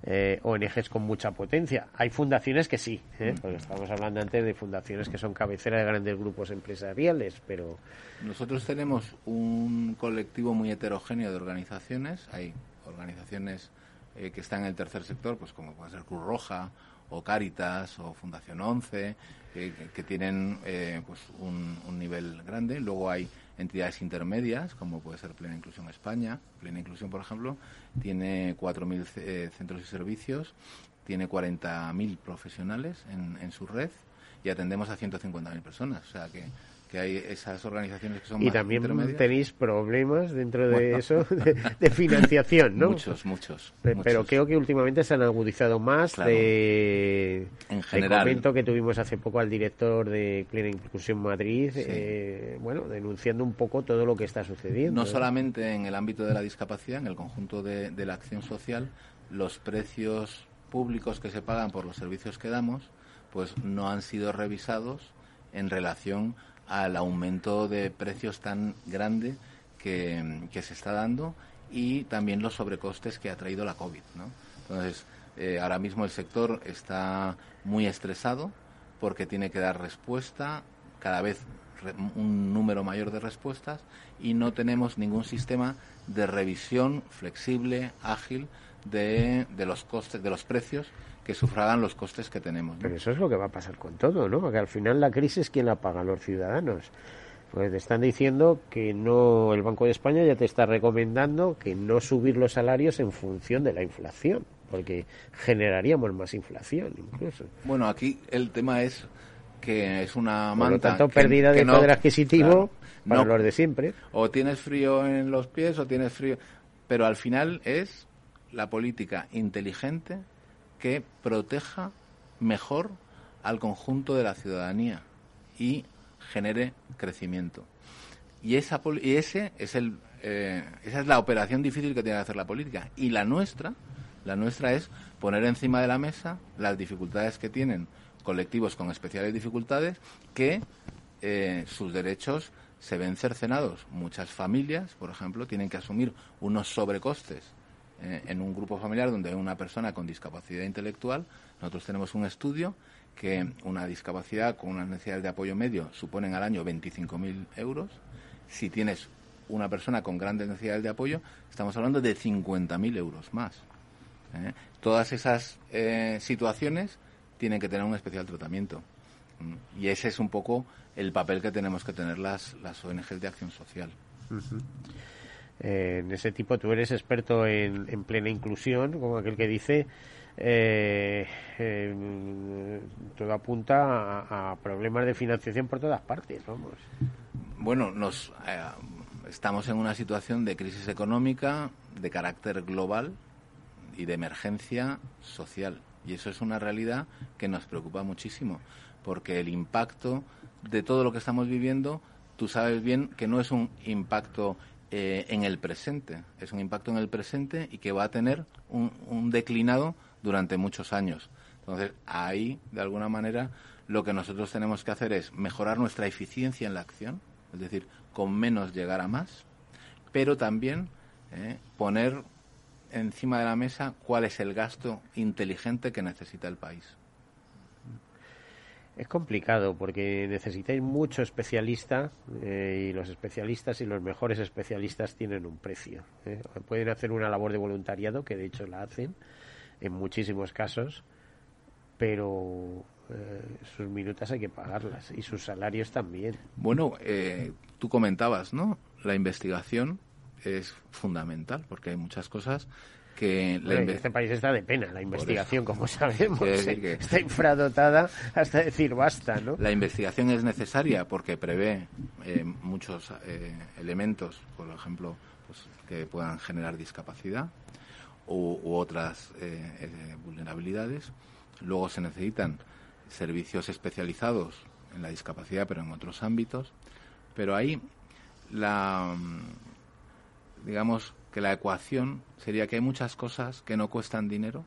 eh, ONGs con mucha potencia. Hay fundaciones que sí, ¿eh? porque estamos hablando antes de fundaciones que son cabecera de grandes grupos empresariales, pero Nosotros tenemos un colectivo muy heterogéneo de organizaciones. Hay organizaciones eh, que están en el tercer sector, pues como puede ser Cruz Roja o Cáritas o Fundación 11, que, tienen eh, pues un, un nivel grande. Luego hay entidades intermedias, como puede ser Plena Inclusión España. Plena Inclusión, por ejemplo, tiene 4.000 eh, centros y servicios, tiene 40.000 profesionales en, en su red y atendemos a 150.000 personas. O sea que, que hay esas organizaciones que son y más también tenéis problemas dentro de Bueno. eso de, de financiación, ¿no? Muchos, muchos, Pe- muchos. Pero creo que últimamente se han agudizado más. Claro. De, En general. comento que tuvimos hace poco al director de Plena Inclusión Madrid, Sí. eh, bueno, denunciando un poco todo lo que está sucediendo. No solamente en el ámbito de la discapacidad, en el conjunto de, de la acción social, los precios públicos que se pagan por los servicios que damos, pues no han sido revisados en relación al aumento de precios tan grande que, que se está dando y también los sobrecostes que ha traído la COVID. ¿no? Entonces, eh, ahora mismo el sector está muy estresado porque tiene que dar respuesta, cada vez un número mayor de respuestas y no tenemos ningún sistema de revisión flexible, ágil de, de los costes, de los precios que sufragan los costes que tenemos. Pero eso es lo que va a pasar con todo, ¿no? Porque al final la crisis, ¿quién la paga? Los ciudadanos. Pues te están diciendo que no, el Banco de España ya te está recomendando que no subir los salarios en función de la inflación, porque generaríamos más inflación incluso. Bueno, aquí el tema es que es una Por lo manta. tanto, que- pérdida que de no- poder adquisitivo claro, para no. los de siempre. O tienes frío en los pies o tienes frío. Pero al final es la política inteligente que proteja mejor al conjunto de la ciudadanía y genere crecimiento. Y, esa, y ese es el, eh, esa es la operación difícil que tiene que hacer la política. Y la nuestra, la nuestra es poner encima de la mesa las dificultades que tienen colectivos con especiales dificultades que eh, sus derechos se ven cercenados. Muchas familias, por ejemplo, tienen que asumir unos sobrecostes en un grupo familiar donde hay una persona con discapacidad intelectual. Nosotros tenemos un estudio que una discapacidad con unas necesidades de apoyo medio suponen al año 25.000 euros. Si tienes una persona con grandes necesidades de apoyo, estamos hablando de 50.000 euros más. ¿eh? Todas esas eh, situaciones tienen que tener un especial tratamiento. Y ese es un poco el papel que tenemos que tener las, las ONGs de acción social. En ese tipo tú eres experto en, en plena inclusión, como aquel que dice, eh, todo apunta a, a problemas de financiación por todas partes, vamos. Bueno, nos eh, estamos en una situación de crisis económica de carácter global y de emergencia social. Y eso es una realidad que nos preocupa muchísimo, porque el impacto de todo lo que estamos viviendo, tú sabes bien que no es un impacto eh, en el presente, es un impacto en el presente y que va a tener un, un declinado durante muchos años. Entonces, ahí, de alguna manera, lo que nosotros tenemos que hacer es mejorar nuestra eficiencia en la acción, es decir, con menos llegar a más, pero también eh, poner encima de la mesa cuál es el gasto inteligente que necesita el país. Es complicado porque necesitáis mucho especialista eh, y los especialistas y los mejores especialistas tienen un precio. ¿eh? Pueden hacer una labor de voluntariado, que de hecho la hacen en muchísimos casos, pero eh, sus minutas hay que pagarlas y sus salarios también. Bueno, eh, tú comentabas, ¿no? La investigación es fundamental porque hay muchas cosas que la este país está de pena, la investigación, como sabemos, eh, que- está infradotada hasta decir basta, ¿no? La investigación es necesaria porque prevé eh, muchos eh, elementos, por ejemplo, pues, que puedan generar discapacidad u, u otras eh, vulnerabilidades. Luego se necesitan servicios especializados en la discapacidad, pero en otros ámbitos. Pero ahí la digamos que la ecuación sería que hay muchas cosas que no cuestan dinero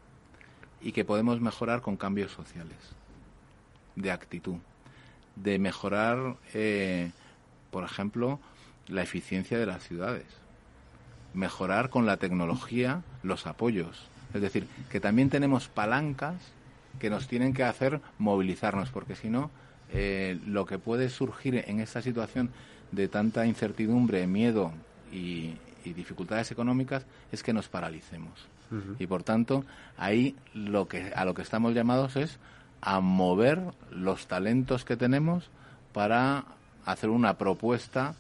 y que podemos mejorar con cambios sociales de actitud, de mejorar, eh, por ejemplo, la eficiencia de las ciudades, mejorar con la tecnología los apoyos. Es decir, que también tenemos palancas que nos tienen que hacer movilizarnos, porque si no, eh, lo que puede surgir en esta situación de tanta incertidumbre, miedo y, y dificultades económicas es que nos paralicemos. Y por tanto, ahí lo que, a lo que estamos llamados es a mover los talentos que tenemos para hacer una propuesta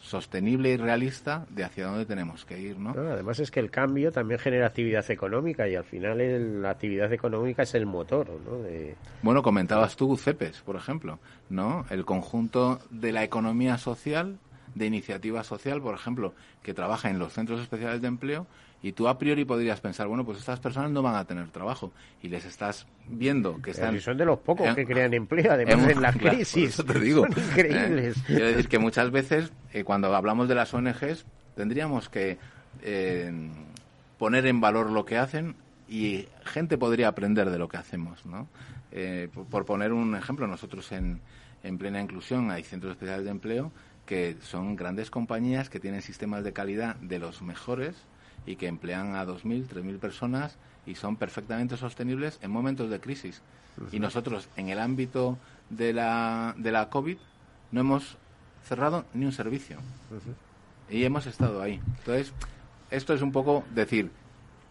sostenible y realista de hacia dónde tenemos que ir, ¿no? No, además es que el cambio también genera actividad económica y al final el- la actividad económica es el motor, ¿no? De, Bueno, comentabas tú CEPES, por ejemplo, ¿no? El conjunto de la economía social, de iniciativa social, por ejemplo, que trabaja en los centros especiales de empleo y tú a priori podrías pensar, bueno, pues estas personas no van a tener trabajo y les estás viendo que están... si son de los pocos en- que crean empleo, además en- en la claro, crisis. eso te digo. Son increíbles. ¿eh? Quiero decir que muchas veces, eh, cuando hablamos de las ONGs, tendríamos que eh, poner en valor lo que hacen y gente podría aprender de lo que hacemos, ¿no? Eh, por, por poner un ejemplo, nosotros en, en plena inclusión hay centros especiales de empleo que son grandes compañías que tienen sistemas de calidad de los mejores y que emplean a 2.000, 3.000 personas y son perfectamente sostenibles en momentos de crisis. Y nosotros, en el ámbito de la, de la COVID, no hemos cerrado ni un servicio. Y hemos estado ahí. Entonces, esto es un poco decir,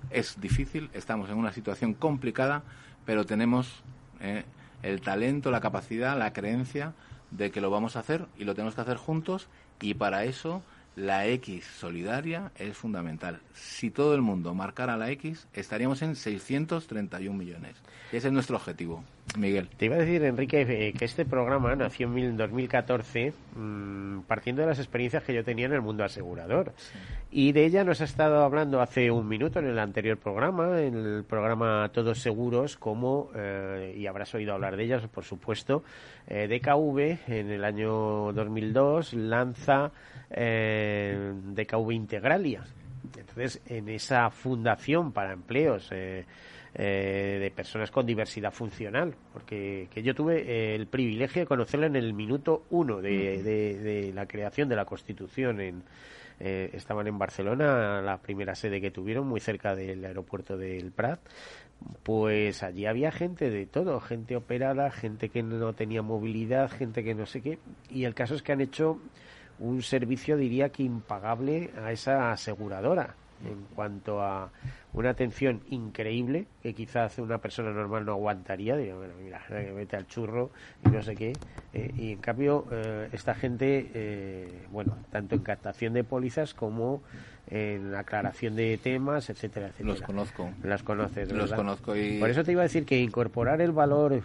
es difícil, estamos en una situación complicada, pero tenemos eh, el talento, la capacidad, la creencia de que lo vamos a hacer y lo tenemos que hacer juntos y para eso la X solidaria es fundamental. Si todo el mundo marcara la X, estaríamos en 631 millones. ese es nuestro objetivo. Miguel. Te iba a decir, Enrique, eh, que este programa nació en 2014 mm, partiendo de las experiencias que yo tenía en el mundo asegurador. Y de ella nos ha estado hablando hace un minuto en el anterior programa, en el programa Todos Seguros, como, eh, y habrás oído hablar de ellas, por supuesto, eh, DKV en el año 2002 lanza eh, DKV Integralia. Entonces, en esa fundación para empleos eh, eh, de personas con diversidad funcional, porque que yo tuve eh, el privilegio de conocerla en el minuto uno de, de, la creación de la Constitución. En, eh, estaban en Barcelona, la primera sede que tuvieron, muy cerca del aeropuerto del Prat. Pues allí había gente de todo, gente operada, gente que no tenía movilidad, gente que no sé qué. Y el caso es que han hecho un servicio, diría que impagable a esa aseguradora en cuanto a una atención increíble que quizás una persona normal no aguantaría. Digo, bueno, mira, vete al churro y no sé qué. Eh, y en cambio, eh, esta gente, eh, bueno, tanto en captación de pólizas como en aclaración de temas, etcétera, etcétera. Los conozco. Las conoces, Los conozco y... Por eso te iba a decir que incorporar el valor,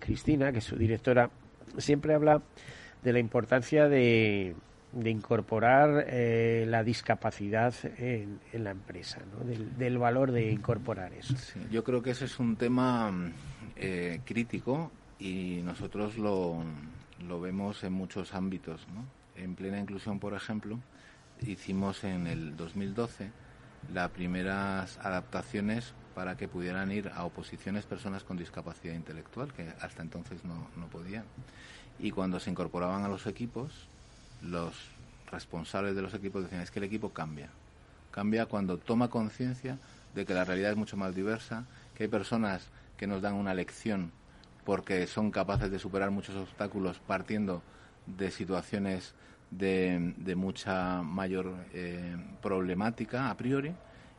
Cristina, que es su directora, siempre habla de la importancia de de incorporar eh, la discapacidad en, la empresa, ¿no? del, valor de incorporar eso. yo creo que ese es un tema eh, crítico y nosotros lo, lo vemos en muchos ámbitos. ¿no? En plena inclusión, por ejemplo, hicimos en el 2012 las primeras adaptaciones para que pudieran ir a oposiciones personas con discapacidad intelectual, que hasta entonces no podían. Y cuando se incorporaban a los equipos, los responsables de los equipos decían es que el equipo cambia. Cambia cuando toma conciencia de que la realidad es mucho más diversa, que hay personas que nos dan una lección porque son capaces de superar muchos obstáculos partiendo de situaciones de, de mucha mayor eh, problemática a priori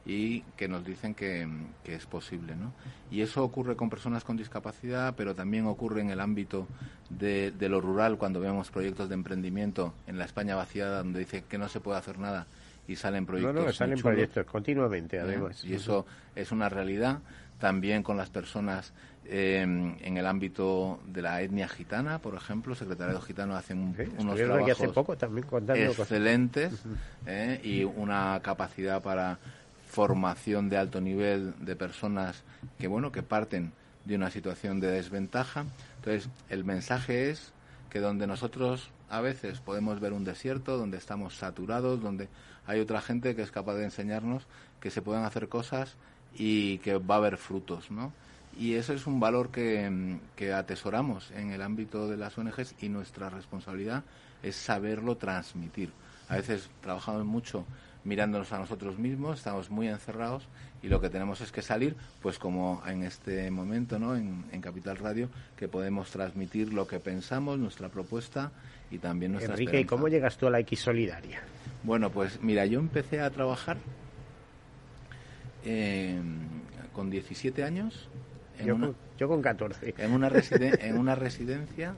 y que nos dicen que, es posible. ¿no? Y eso ocurre con personas con discapacidad, pero también ocurre en el ámbito de, lo rural, cuando vemos proyectos de emprendimiento en la España vaciada, donde dice que no se puede hacer nada y salen proyectos. No, no, salen proyectos continuamente, además. Y eso es una realidad. También con las personas eh, en el ámbito de la etnia gitana, por ejemplo, secretariado gitano hacen unos trabajos hace poco también excelentes eh, y una capacidad para formación de alto nivel de personas que bueno que parten de una situación de desventaja. Entonces el mensaje es que donde nosotros a veces podemos ver un desierto donde estamos saturados donde hay otra gente que es capaz de enseñarnos que se pueden hacer cosas y que va a haber frutos no y eso es un valor que, que atesoramos en el ámbito de las ONGs y nuestra responsabilidad es saberlo transmitir. A veces trabajamos mucho mirándonos a nosotros mismos, estamos muy encerrados y lo que tenemos es que salir, pues como en este momento, ¿no? En, Capital Radio, que podemos transmitir lo que pensamos, nuestra propuesta y también nuestra Enrique, ¿cómo llegas tú a la X Solidaria? Bueno, pues mira, yo empecé a trabajar eh, con 17 años. yo, con, yo, con, 14. En una, en una residencia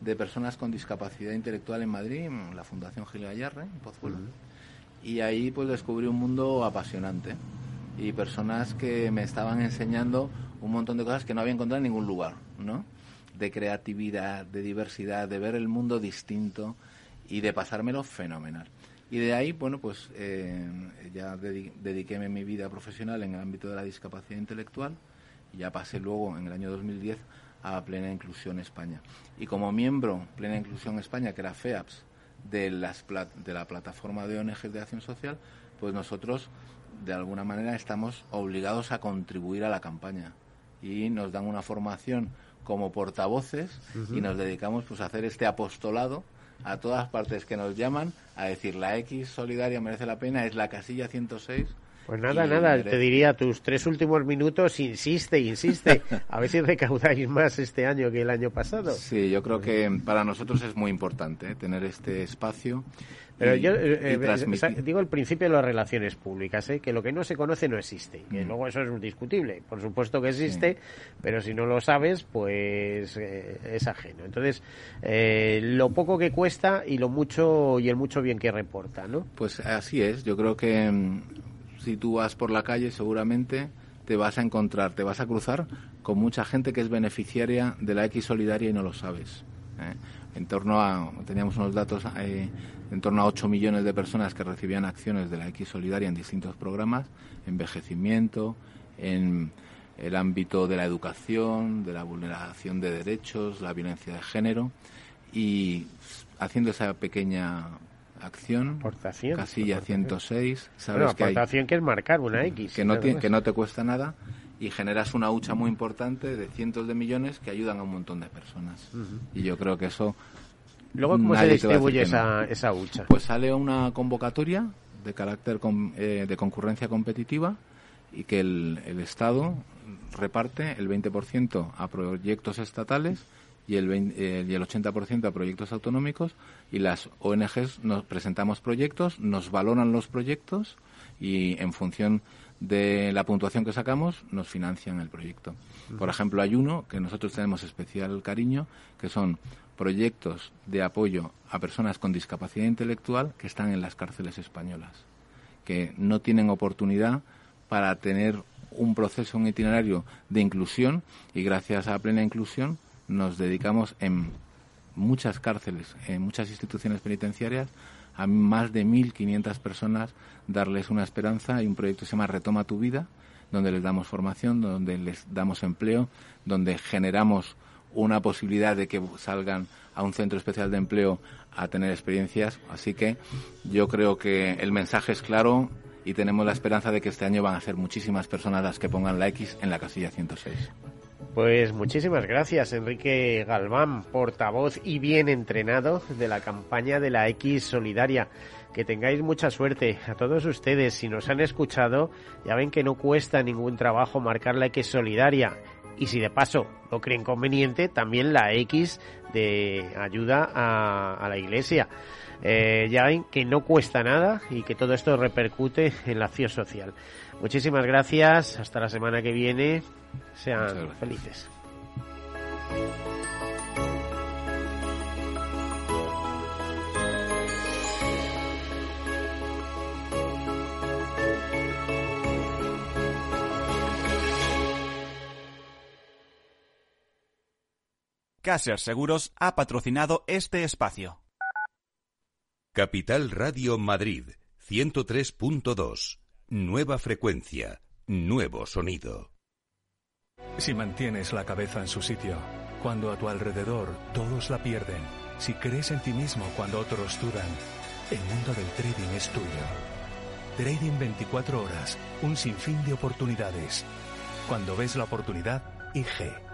de personas con discapacidad intelectual en Madrid, en la Fundación Gil Gallarre, en Pozuelo y ahí pues descubrí un mundo apasionante y personas que me estaban enseñando un montón de cosas que no había encontrado en ningún lugar, ¿no? De creatividad, de diversidad, de ver el mundo distinto y de pasármelo fenomenal. Y de ahí, bueno, pues eh, ya dediqué mi vida profesional en el ámbito de la discapacidad intelectual y ya pasé luego en el año 2010 a Plena Inclusión España. Y como miembro Plena Inclusión España, que era FEAPS, de, las, de la plataforma de ONG de acción social, pues nosotros de alguna manera estamos obligados a contribuir a la campaña. Y nos dan una formación como portavoces y nos dedicamos pues a hacer este apostolado a todas partes que nos llaman a decir la X solidaria merece la pena, es la casilla 106 pues nada, nada, te diría, tus tres últimos minutos, insiste, insiste, a ver si recaudáis más este año que el año pasado. Sí, yo creo que para nosotros es muy importante ¿eh? tener este espacio. Pero yo eh, eh, digo el principio de las relaciones públicas, que lo que no se conoce no existe. Que mm. luego eso es discutible. Por supuesto que existe, pero si no lo sabes, pues es ajeno. Entonces, lo poco que cuesta y lo mucho y el mucho bien que reporta, ¿no? Pues así es. Yo creo que mm, si tú vas por la calle seguramente te vas a encontrar, te vas a cruzar con mucha gente que es beneficiaria de la X Solidaria y no lo sabes. ¿eh? En torno a, teníamos unos datos, eh, en torno a 8 millones de personas que recibían acciones de la X Solidaria en distintos programas, envejecimiento, en el ámbito de la educación, de la vulneración de derechos, la violencia de género y haciendo esa pequeña acción, aportación, casilla 106. Sabes que, aportación que es marcar una X. Que no, te, que no te cuesta nada y generas una hucha muy importante de cientos de millones que ayudan a un montón de personas. Y yo creo que eso. Luego, ¿cómo se distribuye esa, esa hucha? Pues sale una convocatoria de carácter eh, de concurrencia competitiva y que el, el Estado reparte el 20% a proyectos estatales y el, eh, y el 80% a proyectos autonómicos y las ONGs nos presentamos proyectos, nos valoran los proyectos y en función de la puntuación que sacamos nos financian el proyecto. Por ejemplo, hay uno que nosotros tenemos especial cariño, que son proyectos de apoyo a personas con discapacidad intelectual que están en las cárceles españolas, que no tienen oportunidad para tener un proceso, un itinerario de inclusión y gracias a plena inclusión nos dedicamos en muchas cárceles, en muchas instituciones penitenciarias, a más de 1.500 personas darles una esperanza y un proyecto que se llama Retoma tu vida, donde les damos formación, donde les damos empleo, donde generamos una posibilidad de que salgan a un centro especial de empleo a tener experiencias. Así que yo creo que el mensaje es claro y tenemos la esperanza de que este año van a ser muchísimas personas las que pongan la X en la casilla 106. Pues muchísimas gracias, Enrique Galván, portavoz y bien entrenado de la campaña de la X Solidaria. Que tengáis mucha suerte a todos ustedes. Si nos han escuchado, ya ven que no cuesta ningún trabajo marcar la X Solidaria. Y si de paso lo creen conveniente, también la X de ayuda a, la Iglesia. Eh, ya ven que no cuesta nada y que todo esto repercute en la acción social. Muchísimas gracias. Hasta la semana que viene. Sean felices. Caser Seguros ha patrocinado este espacio. Capital Radio Madrid 103.2. Nueva frecuencia, nuevo sonido. Si mantienes la cabeza en su sitio, cuando a tu alrededor todos la pierden, si crees en ti mismo cuando otros dudan, el mundo del trading es tuyo. Trading 24 horas, un sinfín de oportunidades. Cuando ves la oportunidad, IG.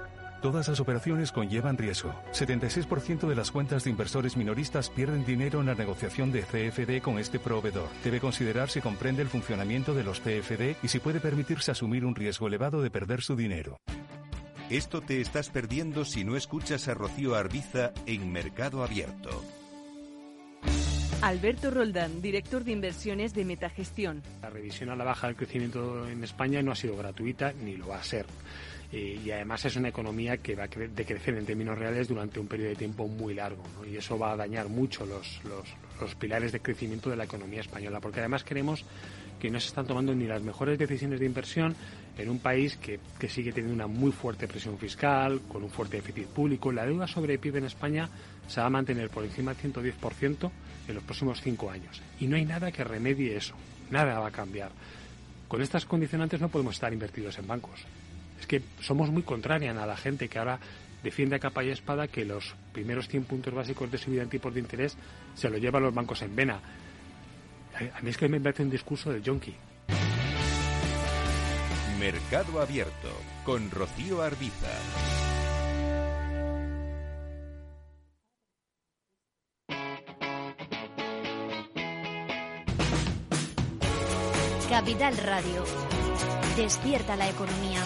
Todas las operaciones conllevan riesgo. 76% de las cuentas de inversores minoristas pierden dinero en la negociación de CFD con este proveedor. Debe considerar si comprende el funcionamiento de los CFD y si puede permitirse asumir un riesgo elevado de perder su dinero. Esto te estás perdiendo si no escuchas a Rocío Arbiza en Mercado Abierto. Alberto Roldán, director de inversiones de Metagestión. La revisión a la baja del crecimiento en España no ha sido gratuita ni lo va a ser. Eh, y además es una economía que va a decrecer en términos reales durante un periodo de tiempo muy largo y eso va a dañar mucho los, los, pilares de crecimiento de la economía española porque además queremos que no se están tomando ni las mejores decisiones de inversión en un país que, que, sigue teniendo una muy fuerte presión fiscal, con un fuerte déficit público. La deuda sobre PIB en España se va a mantener por encima del 110% en los próximos cinco años. Y no hay nada que remedie eso. Nada va a cambiar. Con estas condicionantes no podemos estar invertidos en bancos es que somos muy contrarian a la gente que ahora defiende a capa y espada que los primeros 100 puntos básicos de subida en tipos de interés se lo llevan los bancos en vena. Eh, a mí es que me parece un discurso de yonki. Mercado Abierto con Rocío Arbiza. Capital Radio. Despierta la economía.